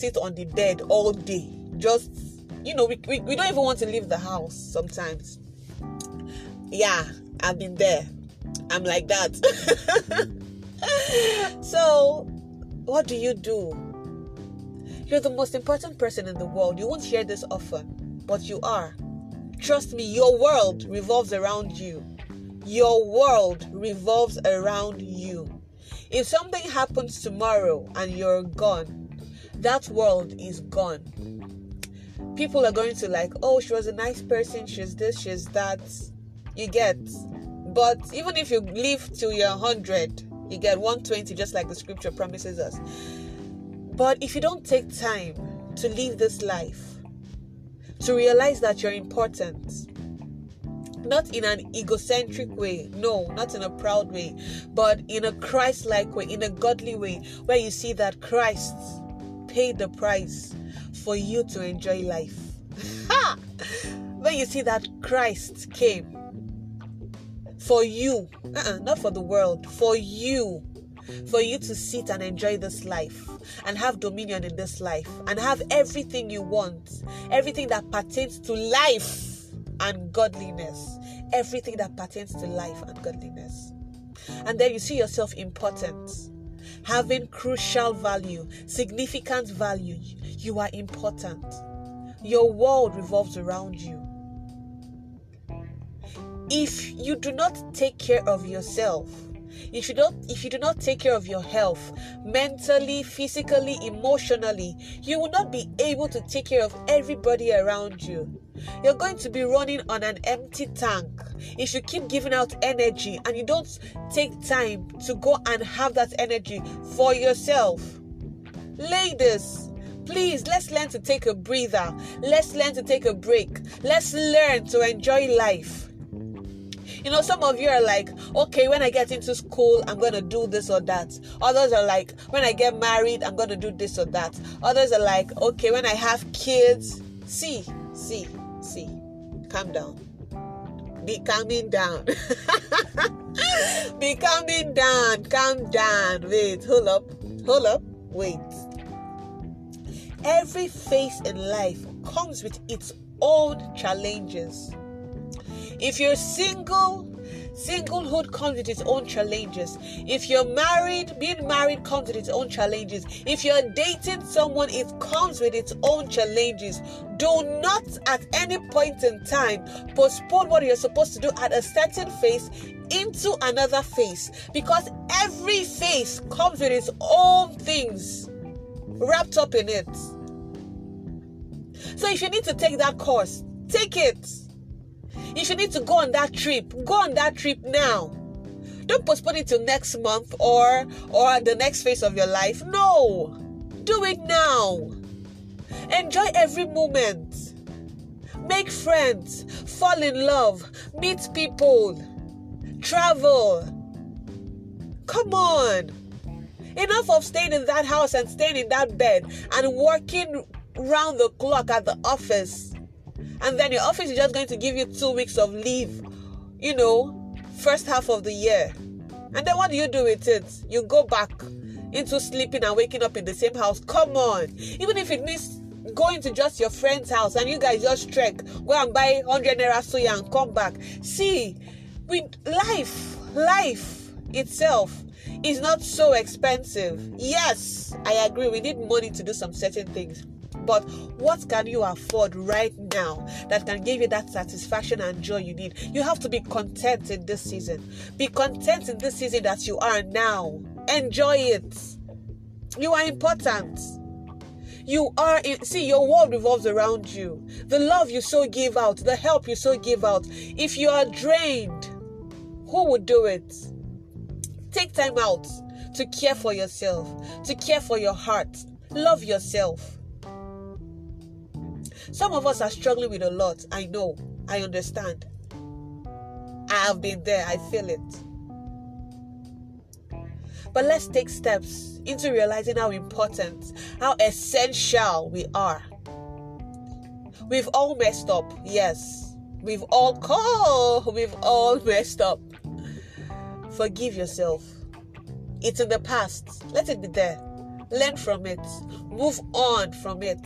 sit on the bed all day. Just, you know, we, we, we don't even want to leave the house sometimes. Yeah, I've been there. I'm like that. so, what do you do? You're the most important person in the world. You won't hear this often, but you are. Trust me, your world revolves around you. Your world revolves around you. If something happens tomorrow and you're gone, that world is gone. People are going to like, oh, she was a nice person, she's this, she's that. You get. But even if you live till you're 100, you get 120, just like the scripture promises us. But if you don't take time to live this life, to realize that you're important, not in an egocentric way, no, not in a proud way, but in a Christ like way, in a godly way, where you see that Christ paid the price for you to enjoy life. when you see that Christ came for you, uh-uh, not for the world, for you, for you to sit and enjoy this life and have dominion in this life and have everything you want, everything that pertains to life and godliness, everything that pertains to life and godliness. And then you see yourself important, having crucial value, significant value. You are important. Your world revolves around you if you do not take care of yourself if you don't if you do not take care of your health mentally physically emotionally you will not be able to take care of everybody around you you're going to be running on an empty tank. If you keep giving out energy and you don't take time to go and have that energy for yourself. Ladies please let's learn to take a breather. Let's learn to take a break. Let's learn to enjoy life. You know, some of you are like, okay, when I get into school, I'm going to do this or that. Others are like, when I get married, I'm going to do this or that. Others are like, okay, when I have kids, see, see, see, calm down. Be calming down. Be calming down. Calm down. Wait, hold up. Hold up. Wait. Every phase in life comes with its own challenges. If you're single, singlehood comes with its own challenges. If you're married, being married comes with its own challenges. If you're dating someone, it comes with its own challenges. Do not at any point in time postpone what you're supposed to do at a certain phase into another phase because every phase comes with its own things wrapped up in it. So if you need to take that course, take it. If you need to go on that trip, go on that trip now. Don't postpone it till next month or or the next phase of your life. No. Do it now. Enjoy every moment. Make friends, fall in love, meet people, travel. Come on. Enough of staying in that house and staying in that bed and working round the clock at the office and then your office is just going to give you two weeks of leave, you know, first half of the year. And then what do you do with it? You go back into sleeping and waking up in the same house. Come on. Even if it means going to just your friend's house and you guys just trek, go and buy 100 naira suya and come back. See, with life, life itself is not so expensive. Yes, I agree. We need money to do some certain things. But what can you afford right now that can give you that satisfaction and joy you need? You have to be content in this season. Be content in this season that you are now. Enjoy it. You are important. You are, in, see, your world revolves around you. The love you so give out, the help you so give out. If you are drained, who would do it? Take time out to care for yourself, to care for your heart. Love yourself. Some of us are struggling with a lot. I know. I understand. I have been there. I feel it. But let's take steps into realizing how important, how essential we are. We've all messed up. Yes. We've all called. Oh, we've all messed up. Forgive yourself. It's in the past. Let it be there. Learn from it. Move on from it.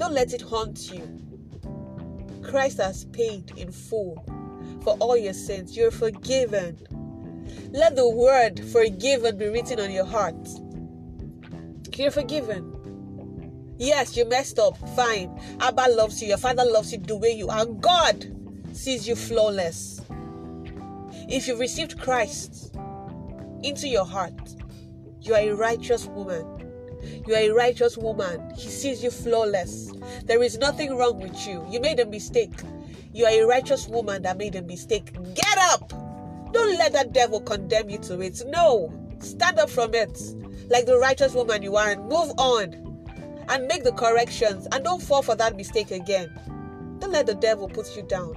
Don't let it haunt you. Christ has paid in full for all your sins. You're forgiven. Let the word forgiven be written on your heart. You're forgiven. Yes, you messed up. Fine. Abba loves you. Your father loves you the way you are. God sees you flawless. If you've received Christ into your heart, you are a righteous woman. You are a righteous woman. He sees you flawless. There is nothing wrong with you. You made a mistake. You are a righteous woman that made a mistake. Get up! Don't let that devil condemn you to it. No. Stand up from it like the righteous woman you are and move on and make the corrections and don't fall for that mistake again. Don't let the devil put you down.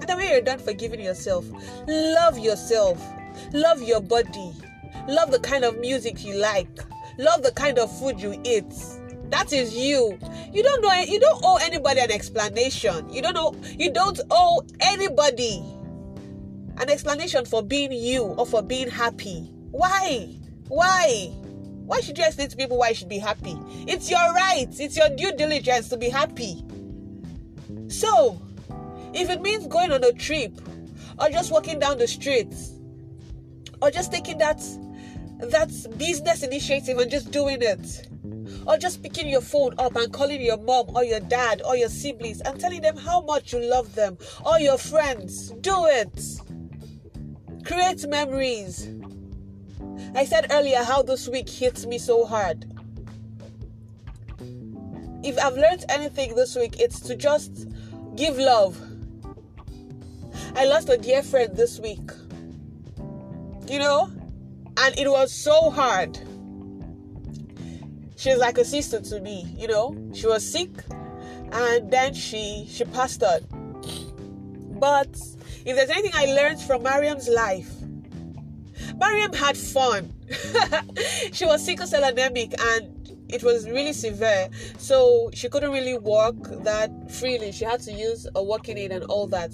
And then when you're done forgiving yourself, love yourself, love your body, love the kind of music you like, love the kind of food you eat. That is you. You don't know you don't owe anybody an explanation. You don't know you don't owe anybody an explanation for being you or for being happy. Why? Why? Why should you explain to people why you should be happy? It's your right, it's your due diligence to be happy. So, if it means going on a trip, or just walking down the street, or just taking that that business initiative and just doing it, or just picking your phone up and calling your mom or your dad or your siblings and telling them how much you love them, or your friends, do it. Create memories I said earlier how this week hits me so hard. If I've learned anything this week, it's to just give love. I lost a dear friend this week. You know? And it was so hard. She's like a sister to me, you know? She was sick and then she she passed on. But if there's anything I learned from Mariam's life, Mariam had fun. she was sickle cell anemic and it was really severe. So she couldn't really walk that freely. She had to use a walking aid and all that.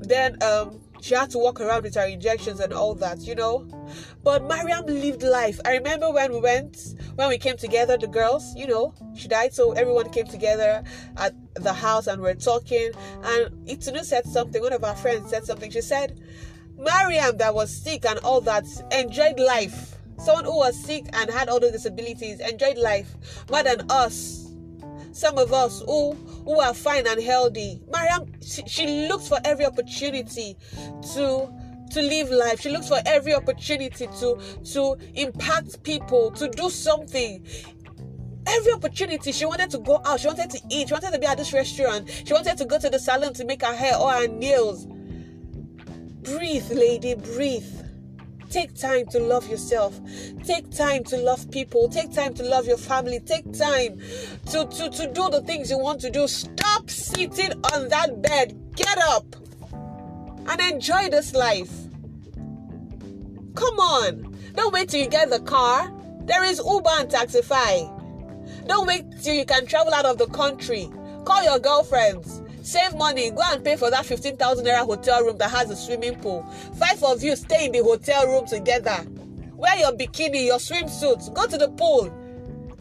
Then um, she had to walk around with her injections and all that, you know. But Mariam lived life. I remember when we went, when we came together, the girls, you know, she died, so everyone came together at the house and we we're talking. And Itunu said something, one of our friends said something. She said, Mariam, that was sick and all that, enjoyed life. Someone who was sick and had all the disabilities enjoyed life more than us. Some of us who who are fine and healthy. Mariam, she, she looks for every opportunity to to live life. She looks for every opportunity to to impact people, to do something every opportunity she wanted to go out she wanted to eat she wanted to be at this restaurant she wanted to go to the salon to make her hair or her nails Breathe, lady, breathe. Take time to love yourself. Take time to love people. Take time to love your family. Take time to, to, to do the things you want to do. Stop sitting on that bed. Get up and enjoy this life. Come on. Don't wait till you get the car. There is Uber and Taxify. Don't wait till you can travel out of the country. Call your girlfriends. Save money, go and pay for that 15,000 naira hotel room that has a swimming pool. Five of you stay in the hotel room together. Wear your bikini, your swimsuit, go to the pool.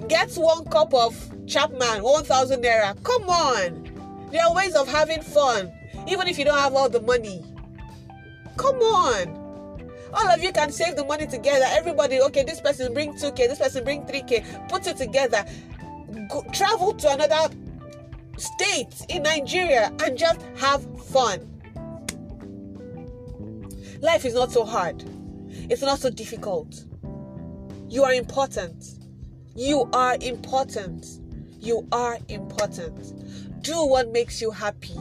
Get one cup of Chapman, 1,000 naira. Come on. There are ways of having fun, even if you don't have all the money. Come on. All of you can save the money together. Everybody, okay, this person bring 2K, this person bring 3K. Put it together. Go, travel to another states in Nigeria and just have fun. Life is not so hard, it's not so difficult. You are important. You are important. You are important. Do what makes you happy.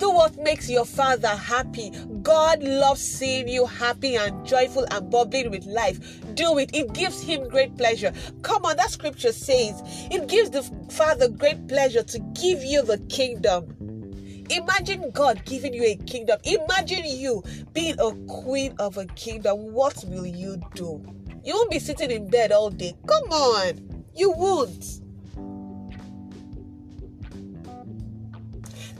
Do what makes your father happy. God loves seeing you happy and joyful and bubbling with life. Do it. It gives him great pleasure. Come on, that scripture says it gives the Father great pleasure to give you the kingdom. Imagine God giving you a kingdom. Imagine you being a queen of a kingdom. What will you do? You won't be sitting in bed all day. Come on. You won't.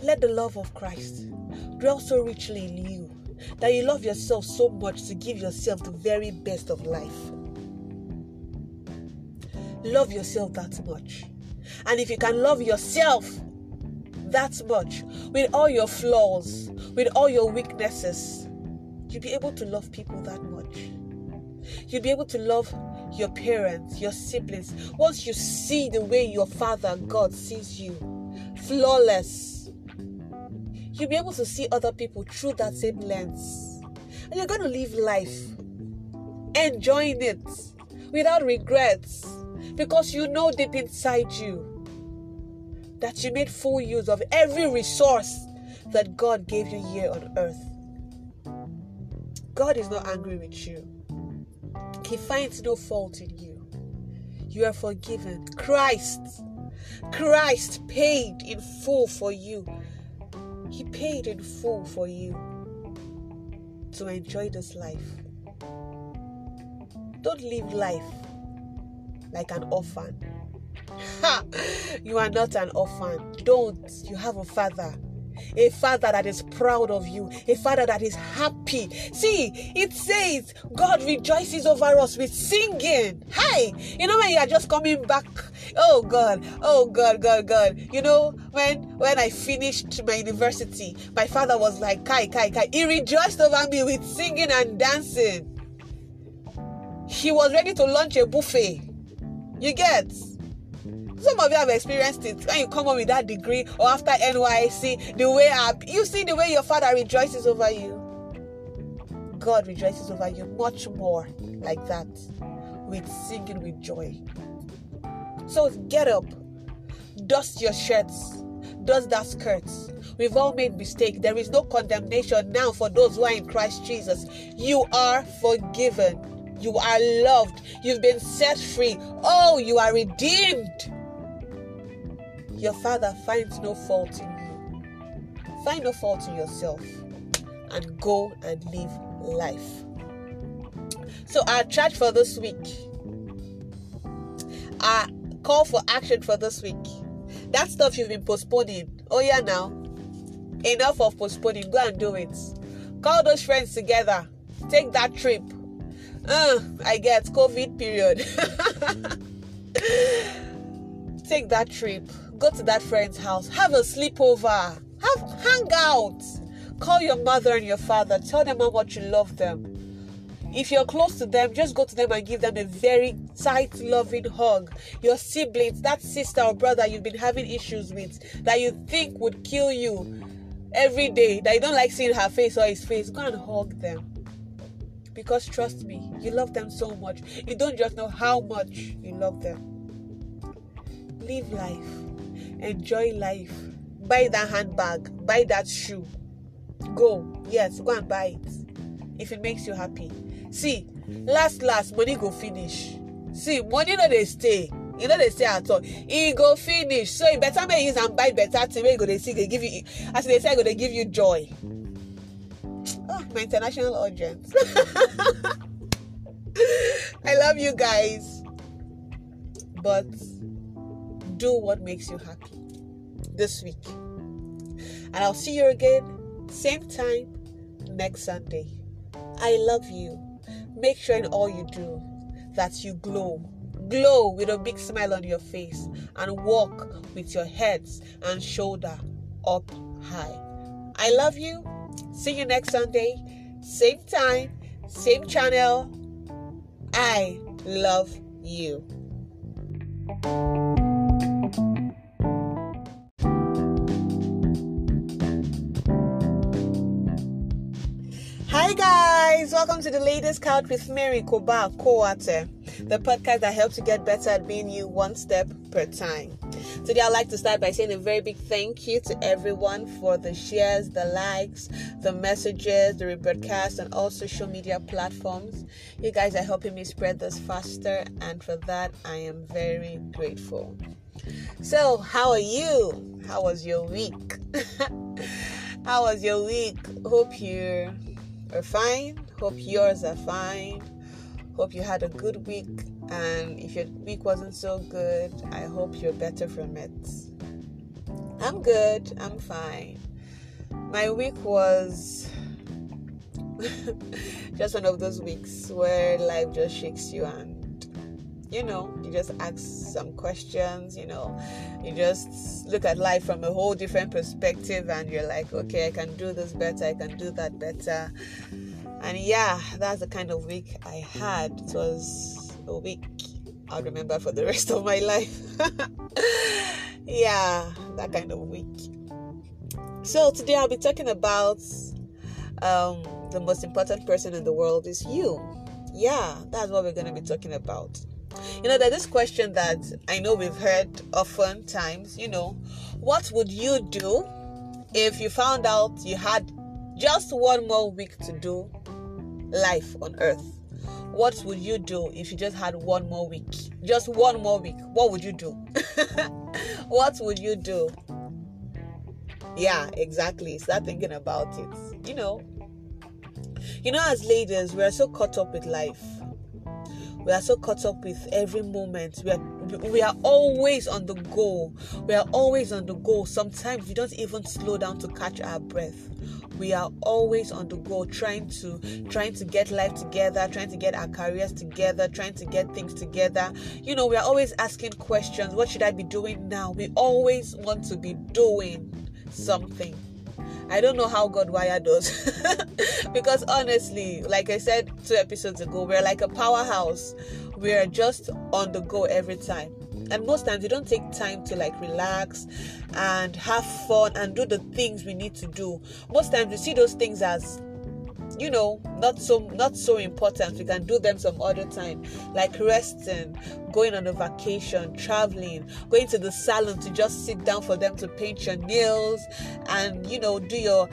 Let the love of Christ dwell so richly in you that you love yourself so much to give yourself the very best of life. love yourself that much. And if you can love yourself that much, with all your flaws, with all your weaknesses, you'll be able to love people that much. You'll be able to love your parents, your siblings. Once you see the way your Father God sees you, flawless, you'll be able to see other people through that same lens. And you're going to live life enjoying it without regrets because you know deep inside you that you made full use of every resource that God gave you here on earth. God is not angry with you. He finds no fault in you. You are forgiven. Christ, Christ paid in full for you. He paid in full for you to enjoy this life. Don't live life like an orphan. Ha! You are not an orphan. Don't. You have a father a father that is proud of you, a father that is happy. See, it says God rejoices over us with singing. Hi, you know when you are just coming back. Oh God, oh God, God, God. You know when when I finished my university, my father was like, Kai, Kai, Kai. He rejoiced over me with singing and dancing. He was ready to launch a buffet. You get? Some of you have experienced it when you come up with that degree or after NYC, the way up, you see the way your father rejoices over you. God rejoices over you much more like that with singing with joy. So get up, dust your shirts, dust that skirts. We've all made mistakes. There is no condemnation now for those who are in Christ Jesus. You are forgiven. You are loved. You've been set free. Oh, you are redeemed your Father finds no fault in you. Find no fault in yourself and go and live life. So, our charge for this week, our call for action for this week, that stuff you've been postponing. Oh, yeah, now. Enough of postponing. Go and do it. Call those friends together. Take that trip. Uh, I get COVID period. Take that trip go to that friend's house, have a sleepover, have hang out. Call your mother and your father, tell them how much you love them. If you're close to them, just go to them and give them a very tight, loving hug. Your siblings, that sister or brother you've been having issues with, that you think would kill you every day, that you don't like seeing her face or his face, go and hug them. Because trust me, you love them so much. You don't just know how much you love them. Live life enjoy life. Buy that handbag buy that shoe. Go yes go and buy it. If it makes you happy. See last last money go finish. See money no dey stay. E no dey stay at all. E go finish. So e better make you use buy better thing wey go dey see dey give you as dey say go dey give you joy. Oh my international audience. I love you guys. But do what makes you happy this week. And I'll see you again, same time next Sunday. I love you. Make sure in all you do that you glow. Glow with a big smile on your face and walk with your heads and shoulder up high. I love you. See you next Sunday. Same time, same channel. I love you. Welcome to the latest couch with Mary Koba Koate, the podcast that helps you get better at being you one step per time. Today, I'd like to start by saying a very big thank you to everyone for the shares, the likes, the messages, the rebroadcast, and all social media platforms. You guys are helping me spread this faster, and for that, I am very grateful. So, how are you? How was your week? how was your week? Hope you are fine. Hope yours are fine. Hope you had a good week. And if your week wasn't so good, I hope you're better from it. I'm good. I'm fine. My week was just one of those weeks where life just shakes you and you know, you just ask some questions, you know, you just look at life from a whole different perspective and you're like, okay, I can do this better, I can do that better. And yeah, that's the kind of week I had. It was a week I'll remember for the rest of my life. yeah, that kind of week. So today I'll be talking about um, the most important person in the world is you. Yeah, that's what we're going to be talking about. You know, there's this question that I know we've heard often times, you know, what would you do if you found out you had just one more week to do life on earth? What would you do if you just had one more week? Just one more week. What would you do? what would you do? Yeah, exactly. Start thinking about it. You know, you know, as ladies, we are so caught up with life. We are so caught up with every moment. We are we are always on the go. We are always on the go. Sometimes we don't even slow down to catch our breath. We are always on the go, trying to trying to get life together, trying to get our careers together, trying to get things together. You know, we are always asking questions. What should I be doing now? We always want to be doing something. I don't know how God wired us. because honestly, like I said two episodes ago, we're like a powerhouse. We're just on the go every time. And most times we don't take time to like relax and have fun and do the things we need to do. Most times we see those things as you know not so not so important. We can do them some other time like resting going on a vacation traveling going to the salon to just sit down for them to paint your nails and you know do your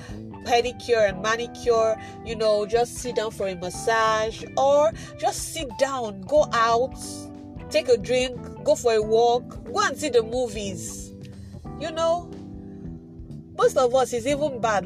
pedicure and manicure you know just sit down for a massage or just sit down go out take a drink go for a walk go and see the movies you know. Most of us is even bad